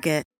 Down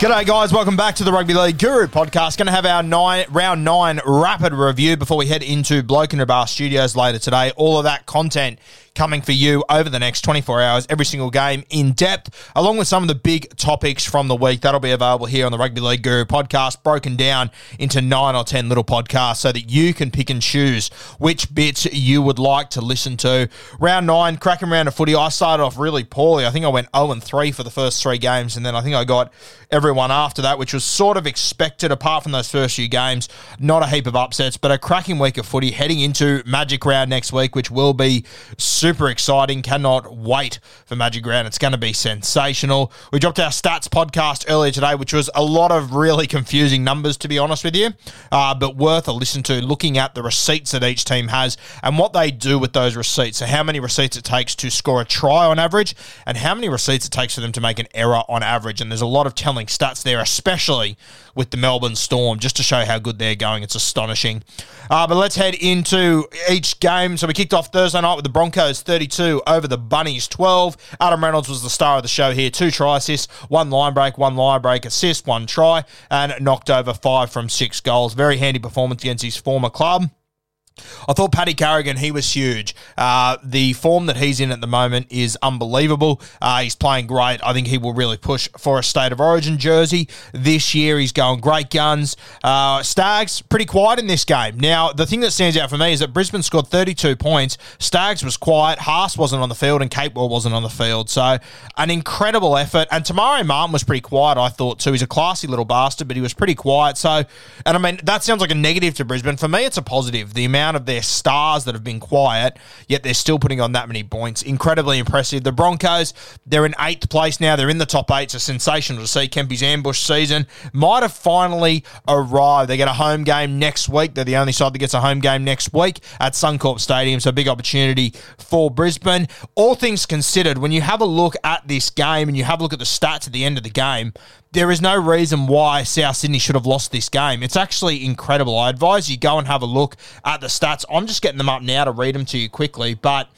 G'day, guys. Welcome back to the Rugby League Guru podcast. Going to have our nine, round nine rapid review before we head into Bloke and Bar studios later today. All of that content coming for you over the next 24 hours, every single game in depth, along with some of the big topics from the week. That'll be available here on the Rugby League Guru podcast, broken down into nine or 10 little podcasts so that you can pick and choose which bits you would like to listen to. Round nine, cracking round of footy. I started off really poorly. I think I went 0 and 3 for the first three games, and then I think I got everyone after that, which was sort of expected apart from those first few games. Not a heap of upsets, but a cracking week of footy heading into Magic Round next week, which will be super exciting. Cannot wait for Magic Round. It's going to be sensational. We dropped our stats podcast earlier today, which was a lot of really confusing numbers, to be honest with you, uh, but worth a listen to looking at the receipts that each team has and what they do with those receipts. So, how many receipts it takes to score a try on average, and how many receipts it takes for them to make an error on average. And there's a lot of telling stats there, especially with the Melbourne Storm, just to show how good they're going. It's astonishing. Uh, but let's head into each game. So we kicked off Thursday night with the Broncos 32 over the Bunnies 12. Adam Reynolds was the star of the show here. Two try assists, one line break, one line break assist, one try, and knocked over five from six goals. Very handy performance against his former club. I thought Paddy Carrigan, he was huge. Uh, the form that he's in at the moment is unbelievable. Uh, he's playing great. I think he will really push for a State of Origin jersey this year. He's going great guns. Uh, Stags, pretty quiet in this game. Now, the thing that stands out for me is that Brisbane scored 32 points. Stags was quiet. Haas wasn't on the field and Capewell wasn't on the field. So, an incredible effort. And Tamari Martin was pretty quiet, I thought, too. He's a classy little bastard, but he was pretty quiet. So, and I mean, that sounds like a negative to Brisbane. For me, it's a positive. The amount of their stars that have been quiet, yet they're still putting on that many points. Incredibly impressive. The Broncos, they're in eighth place now. They're in the top eight. It's a sensational to see. Kempy's ambush season might have finally arrived. They get a home game next week. They're the only side that gets a home game next week at Suncorp Stadium. So big opportunity for Brisbane. All things considered, when you have a look at this game and you have a look at the stats at the end of the game, there is no reason why South Sydney should have lost this game. It's actually incredible. I advise you go and have a look at the stats. I'm just getting them up now to read them to you quickly, but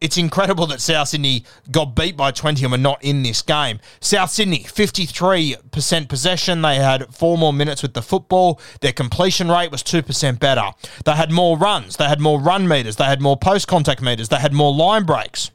it's incredible that South Sydney got beat by 20 and were not in this game. South Sydney, 53% possession. They had four more minutes with the football. Their completion rate was 2% better. They had more runs. They had more run meters. They had more post contact meters. They had more line breaks.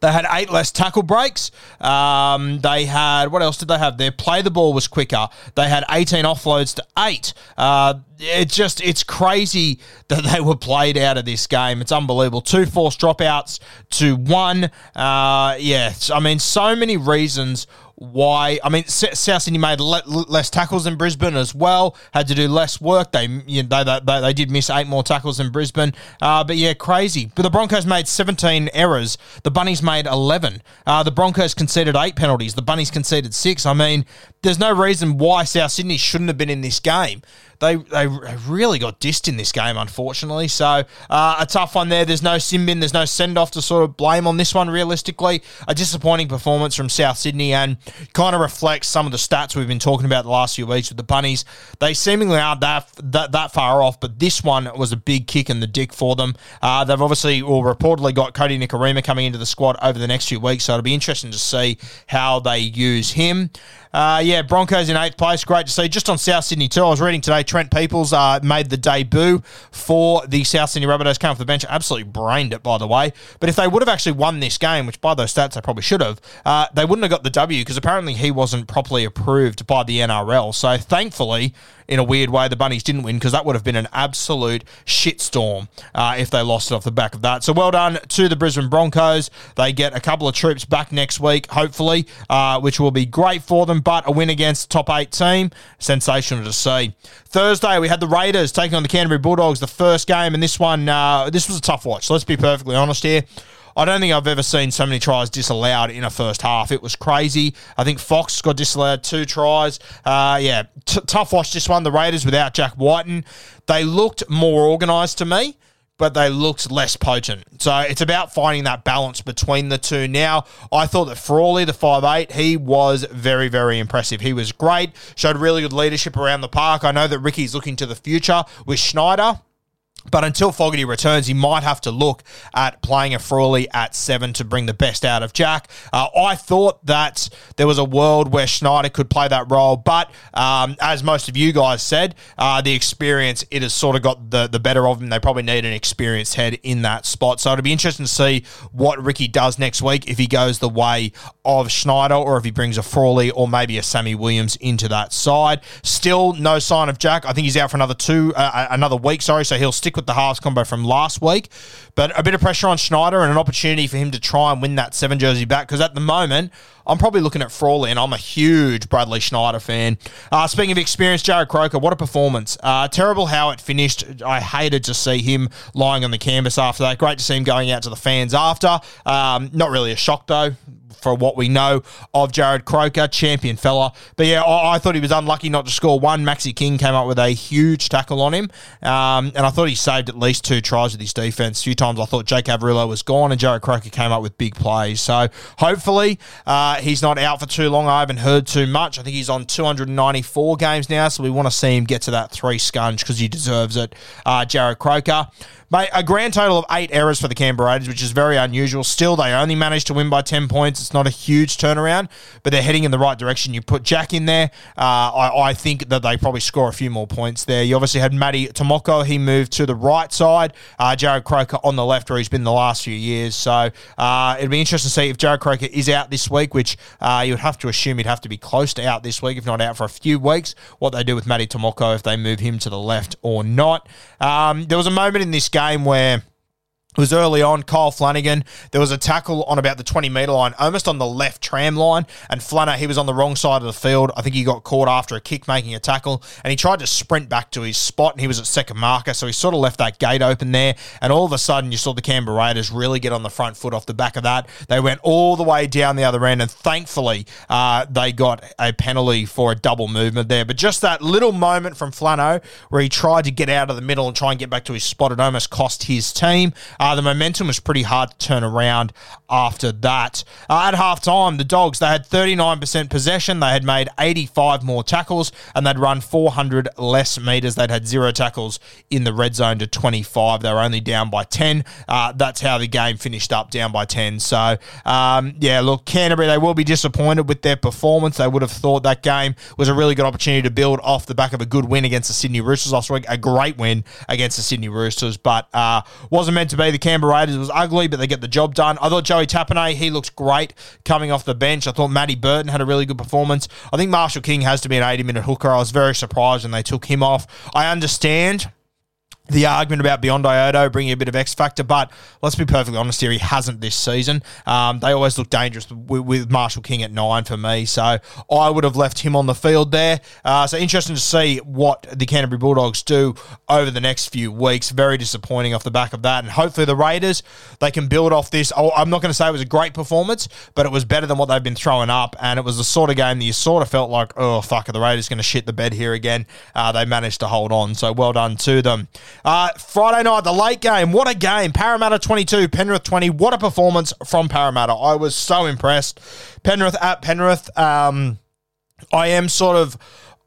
They had eight less tackle breaks. Um, they had what else did they have? Their play the ball was quicker. They had 18 offloads to eight. Uh, it's just it's crazy that they were played out of this game. It's unbelievable. Two forced dropouts to one. Uh, yeah, I mean, so many reasons why. I mean, South Sydney made le- less tackles than Brisbane as well. Had to do less work. They you know, they, they, they did miss eight more tackles than Brisbane. Uh, but yeah, crazy. But the Broncos made 17 errors. The Bunnies made 11. Uh, the Broncos conceded eight penalties. The Bunnies conceded six. I mean, there's no reason why South Sydney shouldn't have been in this game they they really got dissed in this game, unfortunately. So uh, a tough one there. There's no sin bin, there's no send off to sort of blame on this one. Realistically, a disappointing performance from South Sydney, and kind of reflects some of the stats we've been talking about the last few weeks with the Bunnies. They seemingly aren't that that, that far off, but this one was a big kick in the dick for them. Uh, they've obviously, or reportedly, got Kodi Nikorima coming into the squad over the next few weeks, so it'll be interesting to see how they use him. Uh, yeah, Broncos in eighth place. Great to see. Just on South Sydney, too. I was reading today Trent Peoples uh, made the debut for the South Sydney Rabbitohs. Came off the bench. Absolutely brained it, by the way. But if they would have actually won this game, which by those stats they probably should have, uh, they wouldn't have got the W because apparently he wasn't properly approved by the NRL. So thankfully, in a weird way, the Bunnies didn't win because that would have been an absolute shitstorm uh, if they lost it off the back of that. So well done to the Brisbane Broncos. They get a couple of troops back next week, hopefully, uh, which will be great for them. But a win against top eight team, sensational to see. Thursday we had the Raiders taking on the Canterbury Bulldogs, the first game, and this one uh, this was a tough watch. Let's be perfectly honest here. I don't think I've ever seen so many tries disallowed in a first half. It was crazy. I think Fox got disallowed two tries. Uh, yeah, t- tough watch this one. The Raiders without Jack Wighton, they looked more organised to me but they looked less potent. So it's about finding that balance between the two. Now, I thought that Frawley, the five eight, he was very, very impressive. He was great, showed really good leadership around the park. I know that Ricky's looking to the future with Schneider. But until Fogarty returns, he might have to look at playing a Frawley at seven to bring the best out of Jack. Uh, I thought that there was a world where Schneider could play that role, but um, as most of you guys said, uh, the experience it has sort of got the, the better of him. They probably need an experienced head in that spot. So it'll be interesting to see what Ricky does next week if he goes the way of Schneider or if he brings a Frawley or maybe a Sammy Williams into that side. Still no sign of Jack. I think he's out for another two, uh, another week. Sorry, so he'll stick stick with the halves combo from last week, but a bit of pressure on Schneider and an opportunity for him to try and win that seven jersey back because at the moment, I'm probably looking at Frawley, and I'm a huge Bradley Schneider fan. Uh, speaking of experience, Jarrod Croker, what a performance. Uh, terrible how it finished. I hated to see him lying on the canvas after that. Great to see him going out to the fans after. Um, not really a shock, though for what we know of Jarrod Croker, champion fella. But yeah, I, I, thought he was unlucky not to score one. Maxi King came up with a huge tackle on him, um, and I thought he saved at least two tries with his defense. A few times I thought Jake Averillo was gone, and Jarrod Croker came up with big plays. So hopefully uh, he's not out for too long. I haven't heard too much. I think he's on 294 games now, so we want to see him get to that three scunge because he deserves it. Uh, Jarrod Croker. Mate, a grand total of eight errors for the Canberra Raiders, which is very unusual. Still, they only managed to win by 10 points. It's not a huge turnaround, but they're heading in the right direction. You put Jack in there, uh, I, I, think that they probably score a few more points there. You obviously had Matty Timoko. He moved to the right side. Uh, Jarrod Croker on the left, where he's been the last few years. So uh, it'll be interesting to see if Jarrod Croker is out this week, which uh, you would have to assume he'd have to be close to out this week, if not out for a few weeks. What they do with Matty Timoko, if they move him to the left or not. Um, there was a moment in this game where it was early on. Kyle Flanagan, there was a tackle on about the 20 metre line, almost on the left tram line. And Flanner, he was on the wrong side of the field. I think he got caught after a kick making a tackle. And he tried to sprint back to his spot, and he was at second marker. So he sort of left that gate open there. And all of a sudden, you saw the Canberra Raiders really get on the front foot off the back of that. They went all the way down the other end. And thankfully, uh, they got a penalty for a double movement there. But just that little moment from Flano where he tried to get out of the middle and try and get back to his spot, it almost cost his team. Uh, the momentum was pretty hard to turn around after that. Uh, at halftime, the Dogs, they had 39% possession. They had made 85 more tackles and they'd run 400 less metres. They'd had zero tackles in the red zone to 25. They were only down by 10. Uh, that's how the game finished up, down by 10. So, um, yeah, look, Canterbury, they will be disappointed with their performance. They would have thought that game was a really good opportunity to build off the back of a good win against the Sydney Roosters last week, a great win against the Sydney Roosters, but uh, wasn't meant to be. The Canberra Raiders was ugly, but they get the job done. I thought Joey Tapine, he looked great coming off the bench. I thought Matty Burton had a really good performance. I think Marshall King has to be an 80 minute hooker. I was very surprised when they took him off. I understand the argument about Beyond Iodo bringing a bit of X factor, but let's be perfectly honest here, he hasn't this season. Um, they always look dangerous with, with, Marshall King at nine for me, so I would have left him on the field there. Uh, so interesting to see what the Canterbury Bulldogs do over the next few weeks. Very disappointing off the back of that, and hopefully the Raiders they can build off this. Oh, I'm not going to say it was a great performance, but it was better than what they've been throwing up, and it was the sort of game that you sort of felt like, oh fuck, are the Raiders going to shit the bed here again? Uh, they managed to hold on, so well done to them. Uh, Friday night, the late game. What a game. Parramatta 22, Penrith 20. What a performance from Parramatta. I was so impressed. Penrith at Penrith. Um, I am sort of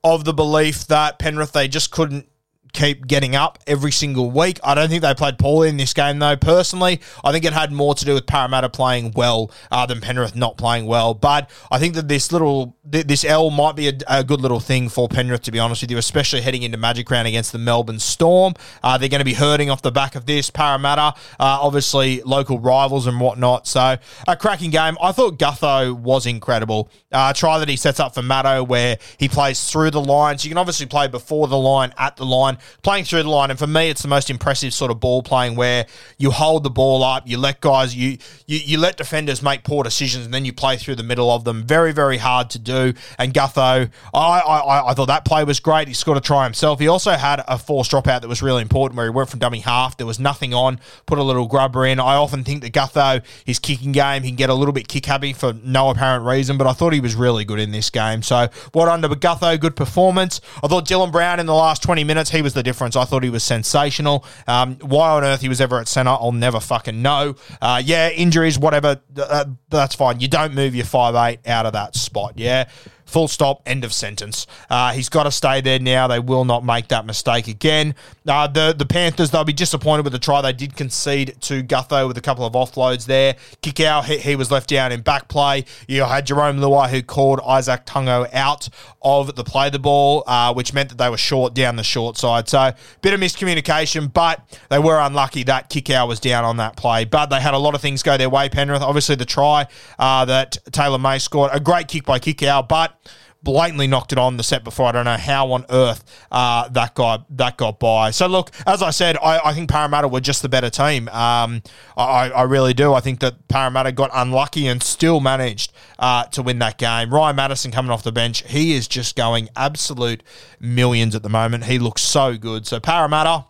of the belief that Penrith, they just couldn't keep getting up every single week. I don't think they played poorly in this game, though. Personally, I think it had more to do with Parramatta playing well uh, than Penrith not playing well. But I think that this little this L might be a, a, good little thing for Penrith, to be honest with you, especially heading into Magic Round against the Melbourne Storm. Uh, they're going to be hurting off the back of this. Parramatta, uh, obviously local rivals and whatnot. So a cracking game. I thought Gutho was incredible. Uh, try that he sets up for Matto where he plays through the lines. You can obviously play before the line, at the line playing through the line. And for me, it's the most impressive sort of ball playing where you hold the ball up, you let guys, you you, you let defenders make poor decisions, and then you play through the middle of them. Very, very hard to do. And Gutho, I, I, I thought that play was great. He scored a try himself. He also had a forced dropout that was really important where he went from dummy half. There was nothing on, put a little grubber in. I often think that Gutho, his kicking game, he can get a little bit kick happy for no apparent reason, but I thought he was really good in this game. So, what under Gutho, good performance. I thought Dylan Brown in the last 20 minutes, he was the difference. I thought he was sensational. Um, why on earth he was ever at centre, I'll never fucking know. Uh, yeah, injuries, whatever, uh, that's fine. You don't move your five eight out of that spot, yeah? Full stop, end of sentence. Uh, he's got to stay there now. They will not make that mistake again. Uh, the, the Panthers, they'll be disappointed with the try. They did concede to Gutho with a couple of offloads there. Kikau, he, he was left down in back play. You had Jerome Luai who called Isaac Tungo out of the play the ball, uh, which meant that they were short down the short side. So, bit of miscommunication, but they were unlucky that Kikau was down on that play. But they had a lot of things go their way, Penrith. Obviously, the try uh, that Taylor May scored, a great kick by Kikau, but blatantly knocked it on the set before. I don't know how on earth uh, that got that got by. So look, as I said, I, I think Parramatta were just the better team. Um, I, I, really do. I think that Parramatta got unlucky and still managed uh, to win that game. Ryan Matterson coming off the bench, he is just going absolute millions at the moment. He looks so good. So Parramatta.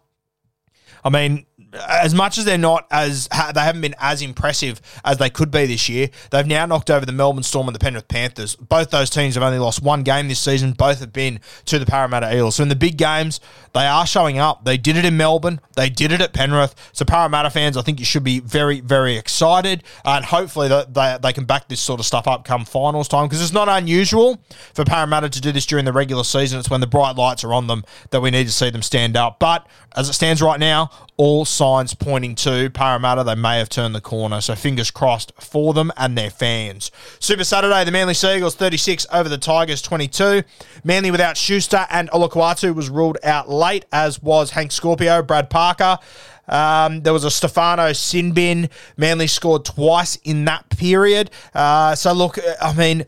I mean, as much as they're not as they haven't been as impressive as they could be this year, they've now knocked over the Melbourne Storm and the Penrith Panthers. Both those teams have only lost one game this season. Both have been to the Parramatta Eels. So in the big games, they are showing up. They did it in Melbourne. They did it at Penrith. So Parramatta fans, I think you should be very, very excited, and hopefully they they can back this sort of stuff up come finals time because it's not unusual for Parramatta to do this during the regular season. It's when the bright lights are on them that we need to see them stand up. But as it stands right now, all signs pointing to Parramatta. They may have turned the corner. So fingers crossed for them and their fans. Super Saturday, the Manly Seagulls 36 over the Tigers 22. Manly without Schuster and Olakau'atu was ruled out late, as was Hank Scorpio, Brad Parker. Um, there was a Stefano Sinbin. Manly scored twice in that period. Uh, so, look, I mean,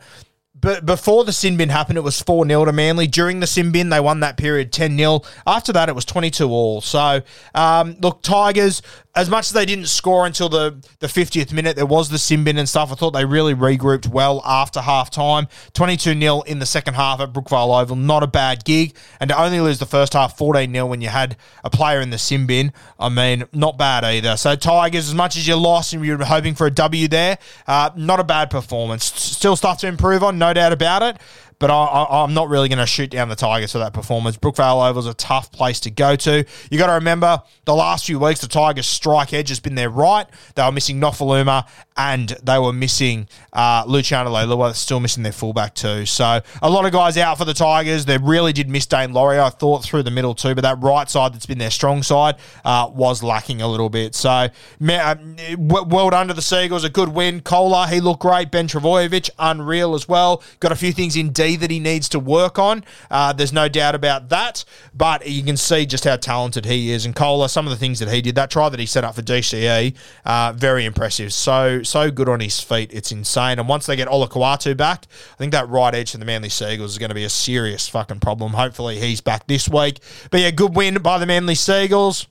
but before the sin bin happened, it was 4 0 to Manly. During the sin bin, they won that period 10 0. After that, it was 22 all. So, um, look, Tigers, as much as they didn't score until the, the 50th minute, there was the sin bin and stuff. I thought they really regrouped well after half time. 22 0 in the second half at Brookvale Oval. Not a bad gig. And to only lose the first half 14 0 when you had a player in the sin bin, I mean, not bad either. So, Tigers, as much as you lost and you were hoping for a W there, uh, not a bad performance. Still stuff to improve on, no doubt about it. But I, am not really going to shoot down the Tigers for that performance. Brookvale Oval is a tough place to go to. You got to remember the last few weeks, the Tigers' strike edge has been their right. They were missing Nofoaluma and they were missing uh, Luciano Leilua, still missing their fullback too. So a lot of guys out for the Tigers. They really did miss Daine Laurie, I thought, through the middle too. But that right side that's been their strong side uh, was lacking a little bit. So well done to the Seagulls. A good win. Koula, he looked great. Ben Trbojevic, unreal as well. Got a few things in D that he needs to work on. Uh, there's no doubt about that. But you can see just how talented he is. And Koula, some of the things that he did, that try that he set up for DCE, uh, very impressive. So so good on his feet. It's insane. And once they get Olakau'atu back, I think that right edge for the Manly Seagulls is going to be a serious fucking problem. Hopefully he's back this week. But yeah, good win by the Manly Seagulls.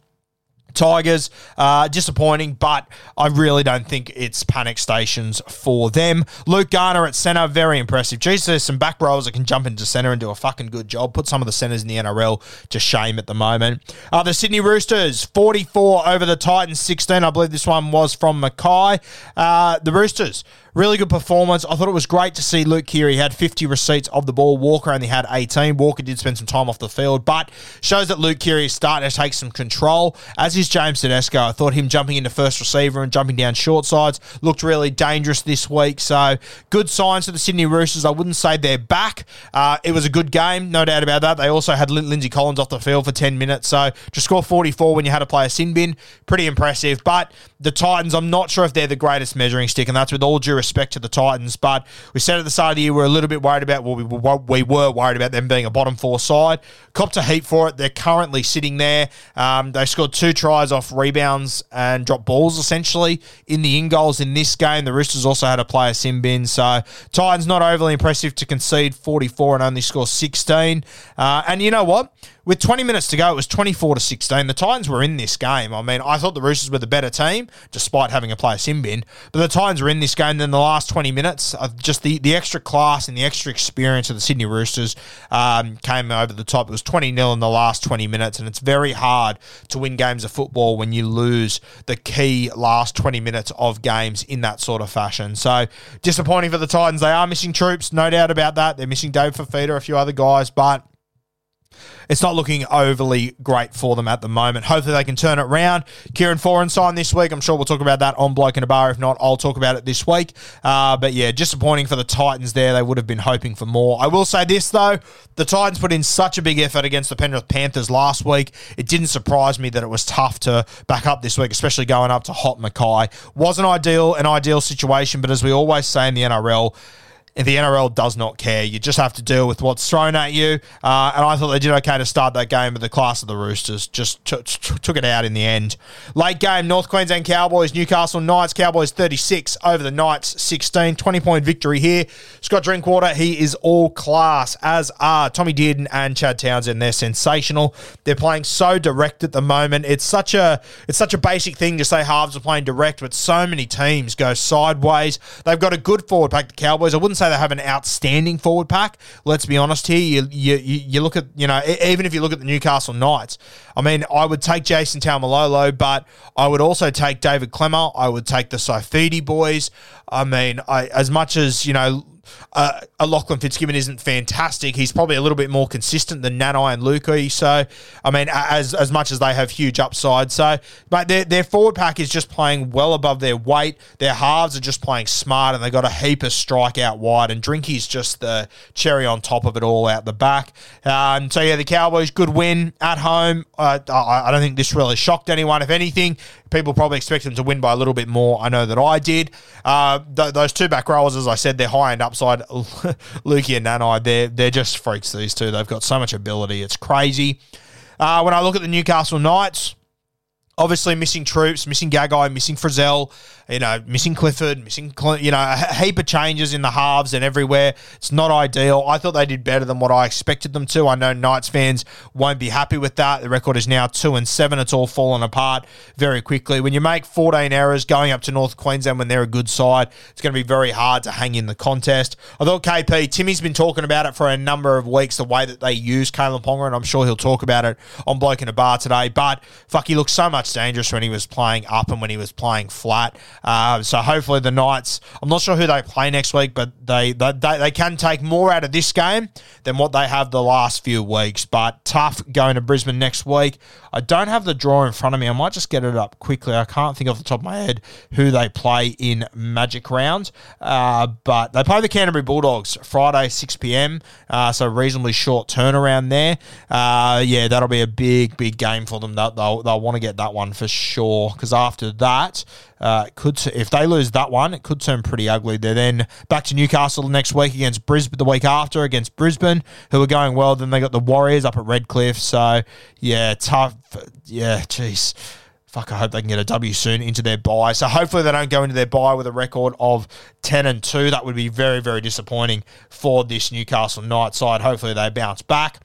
Tigers, uh, disappointing, but I really don't think it's panic stations for them. Luke Garner at centre, very impressive. Jesus, there's some back rows that can jump into centre and do a fucking good job. Put some of the centres in the NRL to shame at the moment. Uh, the Sydney Roosters, 44 over the Titans, 16. I believe this one was from Mackay. Uh, the Roosters Really good performance. I thought it was great to see Luke Keary had 50 receipts of the ball. Walker only had 18. Walker did spend some time off the field, but shows that Luke Keary is starting to take some control, as is James Tedesco. I thought him jumping into first receiver and jumping down short sides looked really dangerous this week. So good signs for the Sydney Roosters. I wouldn't say they're back. Uh, it was a good game, no doubt about that. They also had Lindsay Collins off the field for 10 minutes. So to score 44 when you had to play a sin bin, pretty impressive. But the Titans, I'm not sure if they're the greatest measuring stick, and that's with all due respect to the Titans. But we said at the start of the year we're a little bit worried about. Well, we were, we were worried about them being a bottom four side. Copped a heat for it. They're currently sitting there. Um, they scored two tries off rebounds and dropped balls essentially in the in goals in this game. The Roosters also had a player sin bin. So Titans not overly impressive to concede 44 and only score 16. Uh, and you know what? With 20 minutes to go, it was 24 to 16. The Titans were in this game. I mean, I thought the Roosters were the better team, despite having a player sin bin. But the Titans were in this game. Then the last 20 minutes, uh, just the, the extra class and the extra experience of the Sydney Roosters um, came over the top. It was 20 0 in the last 20 minutes, and it's very hard to win games of football when you lose the key last 20 minutes of games in that sort of fashion. So disappointing for the Titans. They are missing troops, no doubt about that. They're missing Dave Fifita, a few other guys, but it's not looking overly great for them at the moment. Hopefully they can turn it around. Kieran Foran signed this week. I'm sure we'll talk about that on Bloke in a Bar. If not, I'll talk about it this week. Uh, but yeah, disappointing for the Titans there. They would have been hoping for more. I will say this though, the Titans put in such a big effort against the Penrith Panthers last week. It didn't surprise me that it was tough to back up this week, especially going up to Hot Mackay. Wasn't ideal, an ideal situation, but as we always say in the NRL, the NRL does not care. You just have to deal with what's thrown at you. Uh, and I thought they did okay to start that game, but the class of the Roosters just t- t- took it out in the end. Late game, North Queensland Cowboys, Newcastle Knights. Cowboys 36 over the Knights 16. 20 point victory here. Scott Drinkwater, he is all class, as are Tommy Dearden and Chad Townsend. They're sensational. They're playing so direct at the moment. It's such a it's such a basic thing to say halves are playing direct, but so many teams go sideways. They've got a good forward pack, the Cowboys. I wouldn't say say they have an outstanding forward pack. Let's be honest here. You, you, you look at, you know, even if you look at the Newcastle Knights, I mean, I would take Jason Taumalolo, but I would also take David Klemmer. I would take the Saifiti boys. I mean, I, as much as, you know, uh, a Lachlan Fitzgibbon isn't fantastic. He's probably a little bit more consistent than Nanai and Luki. So, I mean, as as much as they have huge upside. So, but their, their forward pack is just playing well above their weight. Their halves are just playing smart, and they got a heap of strike out wide. And Drinky's just the cherry on top of it all out the back. Um, so, yeah, the Cowboys, good win at home. Uh, I, I don't think this really shocked anyone. If anything, people probably expect them to win by a little bit more. I know that I did. Uh, th- those two back rowers, as I said, they're high end upside. Luki and Nanai, they're they're just freaks. These two, they've got so much ability. It's crazy. Uh, when I look at the Newcastle Knights, obviously missing troops, missing Gagai, missing Frizzell you know, missing Clifford, missing, you know, a heap of changes in the halves and everywhere. It's not ideal. I thought they did better than what I expected them to. I know Knights fans won't be happy with that. The record is now two and seven. It's all fallen apart very quickly. When you make 14 errors going up to North Queensland when they're a good side, it's going to be very hard to hang in the contest. I thought KP, Timmy's been talking about it for a number of weeks, the way that they use Kalyn Ponga, and I'm sure he'll talk about it on Bloke in a Bar today. But fuck, he looked so much dangerous when he was playing up and when he was playing flat. Uh, so hopefully the Knights. I'm not sure who they play next week, but they, they they, can take more out of this game than what they have the last few weeks. But tough going to Brisbane next week. I don't have the draw in front of me. I might just get it up quickly. I can't think off the top of my head who they play in Magic Round, uh, but they play the Canterbury Bulldogs Friday 6 p.m. Uh, so reasonably short turnaround there. Uh, yeah, that'll be a big big game for them. They'll, they'll, they'll want to get that one for sure because after that. Uh, could if they lose that one, it could turn pretty ugly. They're then back to Newcastle next week against Brisbane. The week after against Brisbane, who are going well. Then they got the Warriors up at Redcliffe. So yeah, tough. Yeah, jeez fuck, I hope they can get a W soon into their buy. So hopefully they don't go into their buy with a record of 10 and 2. That would be very, very disappointing for this Newcastle Knight side. Hopefully they bounce back.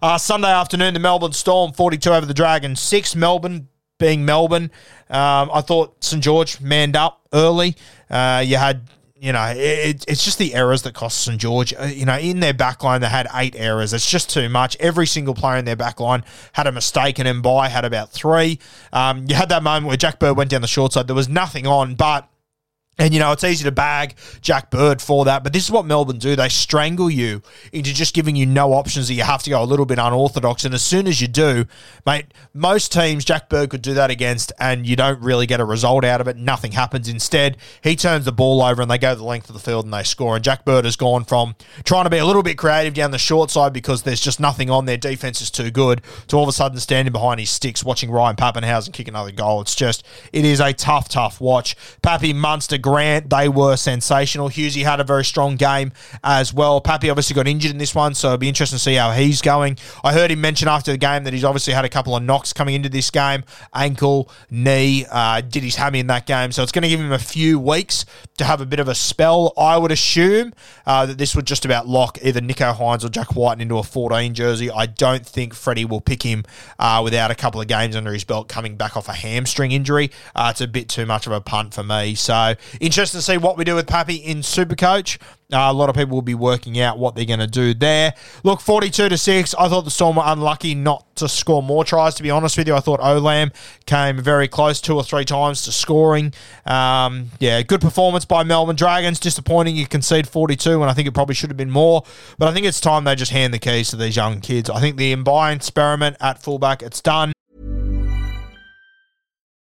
Uh, Sunday afternoon, the Melbourne Storm 42 over the Dragons 6. Melbourne being Melbourne. Um, I thought St George manned up early. Uh, you had you know, it, it's just the errors that cost St George. Uh, you know, in their backline, they had eight errors. It's just too much. Every single player in their backline had a mistake, and Mbye had about three. Um, you had that moment where Jack Bird went down the short side. There was nothing on, but and, you know, it's easy to bag Jack Bird for that, but this is what Melbourne do. They strangle you into just giving you no options that you have to go a little bit unorthodox. And as soon as you do, mate, most teams Jack Bird could do that against, and you don't really get a result out of it. Nothing happens. Instead, he turns the ball over and they go the length of the field and they score. And Jack Bird has gone from trying to be a little bit creative down the short side because there's just nothing on. Their defense is too good to all of a sudden standing behind his sticks watching Ryan Papenhuyzen kick another goal. It's just, it is a tough, tough watch. Pappy Munster Grant, they were sensational. Hughesy had a very strong game as well. Pappy obviously got injured in this one, so it'll be interesting to see how he's going. I heard him mention after the game that he's obviously had a couple of knocks coming into this game ankle, knee, uh, did his hammy in that game. So it's going to give him a few weeks to have a bit of a spell. I would assume uh, that this would just about lock either Nicho Hines or Jack White into a 14 jersey. I don't think Freddie will pick him uh, without a couple of games under his belt coming back off a hamstring injury. Uh, it's a bit too much of a punt for me. So interesting to see what we do with Pappy in Supercoach. Uh, a lot of people will be working out what they're going to do there. Look, 42 to 6. I thought the Storm were unlucky not to score more tries, to be honest with you. I thought Olam came very close two or three times to scoring. Um, yeah, good performance by Melbourne Dragons. Disappointing you concede 42, and I think it probably should have been more. But I think it's time they just hand the keys to these young kids. I think the Mbye experiment at fullback, it's done.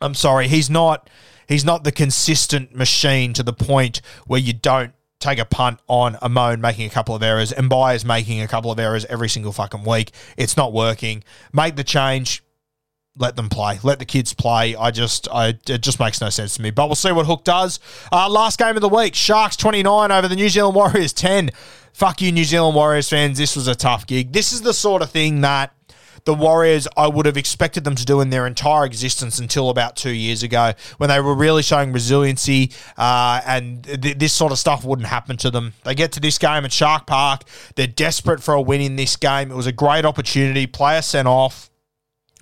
I'm sorry, he's not he's not the consistent machine to the point where you don't take a punt on Amone making a couple of errors and Byers making a couple of errors every single fucking week. It's not working. Make the change. Let them play. Let the kids play. I just, I, it just makes no sense to me. But we'll see what Hook does. Uh, last game of the week: Sharks twenty nine over the New Zealand Warriors ten. Fuck you, New Zealand Warriors fans. This was a tough gig. This is the sort of thing that the Warriors, I would have expected them to do in their entire existence until about two years ago when they were really showing resiliency uh, and th- this sort of stuff wouldn't happen to them. They get to this game at Shark Park. They're desperate for a win in this game. It was a great opportunity. Player sent off.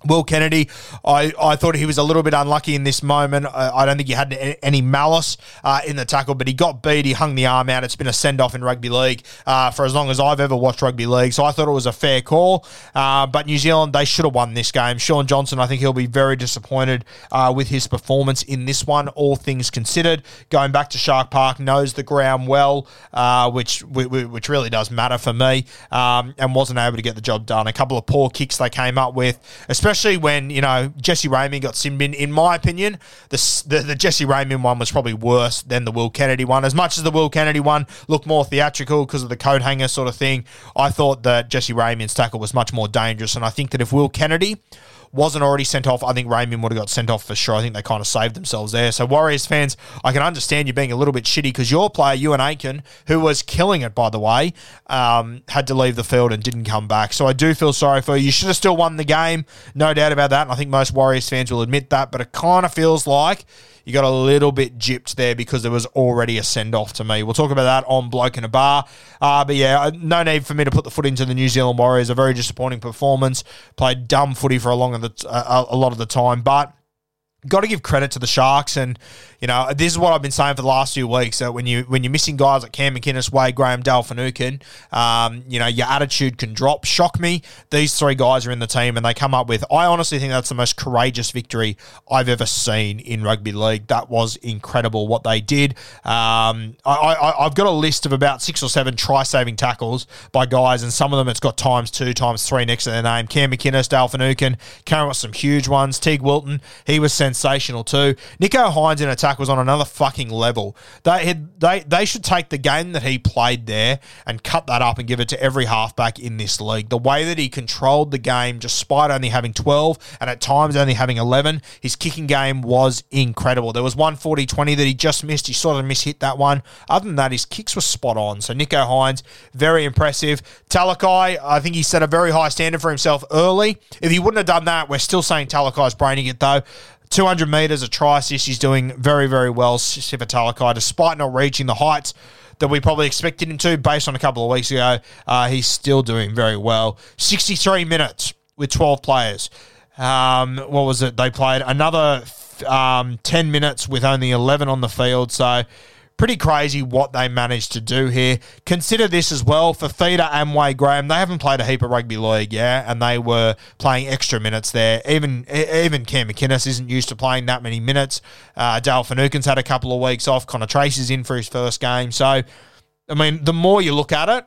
Will Kennedy, I, I thought he was a little bit unlucky in this moment. I, I don't think he had any malice uh, in the tackle, but he got beat. He hung the arm out. It's been a send off in rugby league uh, for as long as I've ever watched rugby league. So I thought it was a fair call. Uh, but New Zealand, they should have won this game. Shaun Johnson, I think he'll be very disappointed uh, with his performance in this one, all things considered. Going back to Shark Park, knows the ground well, uh, which which really does matter for me, um, and wasn't able to get the job done. A couple of poor kicks they came up with, especially especially when you know Jesse Ramien got sin bin. In my opinion, the, the, the Jesse Ramien one was probably worse than the Will Kennedy one. As much as the Will Kennedy one looked more theatrical because of the coat hanger sort of thing, I thought that Jesse Ramien's tackle was much more dangerous. And I think that if Will Kennedy wasn't already sent off, I think Ramien would have got sent off for sure. I think they kind of saved themselves there. So Warriors fans, I can understand you being a little bit shitty because your player, Euan Aitken, who was killing it by the way, um, had to leave the field and didn't come back. So I do feel sorry for you. You should have still won the game, no doubt about that. And I think most Warriors fans will admit that. But it kind of feels like you got a little bit gypped there because there was already a send off to me. We'll talk about that on Bloke in a Bar. Uh, but yeah, no need for me to put the foot into the New Zealand Warriors. A very disappointing performance. Played dumb footy for a long of the, uh, a lot of the time, but got to give credit to the Sharks, and you know this is what I've been saying for the last few weeks. That when you when you're missing guys like Cam McInnes, Wade Graham, Dale Finucane, um, you know your attitude can drop. Shock me. These three guys are in the team, and they come up with. I honestly think that's the most courageous victory I've ever seen in rugby league. That was incredible what they did. Um, I, I've got a list of about six or seven try-saving tackles by guys, and some of them it's got times two, times three next to their name. Cam McInnes, Dale Finucane, carrying with some huge ones. Teig Wilton, he was sent sensational too. Nicho Hynes in attack was on another fucking level. They had, they they should take the game that he played there and cut that up and give it to every halfback in this league. The way that he controlled the game, despite only having 12 and at times only having 11, his kicking game was incredible. There was one 40-20 that he just missed. He sort of mishit that one. Other than that, his kicks were spot on. So Nicho Hynes, very impressive. Talakai, I think he set a very high standard for himself early. If he wouldn't have done that, we're still saying Talakai's braining it though. 200 metres, a try assist. He's doing very, very well, Sifa Talakai, despite not reaching the heights that we probably expected him to based on a couple of weeks ago. Uh, he's still doing very well. 63 minutes with 12 players. Um, what was it? They played another um, 10 minutes with only 11 on the field. So pretty crazy what they managed to do here. Consider this as well for and Wade Graham. They haven't played a heap of rugby league, yeah, and they were playing extra minutes there. Even even Cam McInnes isn't used to playing that many minutes. Uh, Dale Finucane's had a couple of weeks off. Connor Tracey's in for his first game. So, I mean, the more you look at it,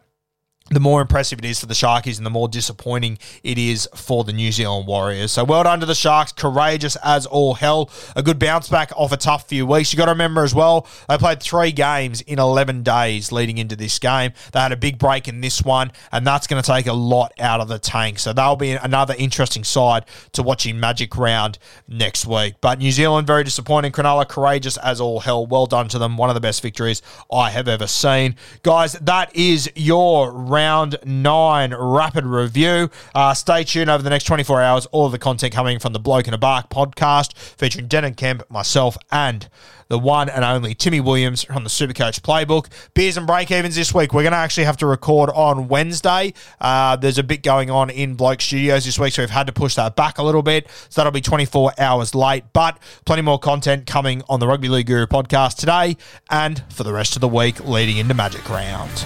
the more impressive it is for the Sharkies and the more disappointing it is for the New Zealand Warriors. So well done to the Sharks. Courageous as all hell. A good bounce back off a tough few weeks. You got to remember as well, they played three games in 11 days leading into this game. They had a big break in this one, and that's going to take a lot out of the tank. So that'll be another interesting side to watching Magic Round next week. But New Zealand, very disappointing. Cronulla, courageous as all hell. Well done to them. One of the best victories I have ever seen. Guys, that is your round round nine rapid review. Uh, stay tuned over the next 24 hours. All of the content coming from the Bloke in a Bar podcast featuring Denan Kemp, myself, and the one and only Timmy Williams from the Supercoach Playbook. Beers and break evens this week. We're going to actually have to record on Wednesday. Uh, there's a bit going on in Bloke Studios this week, so we've had to push that back a little bit. So that'll be 24 hours late, but plenty more content coming on the Rugby League Guru podcast today and for the rest of the week leading into Magic Round.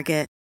Target.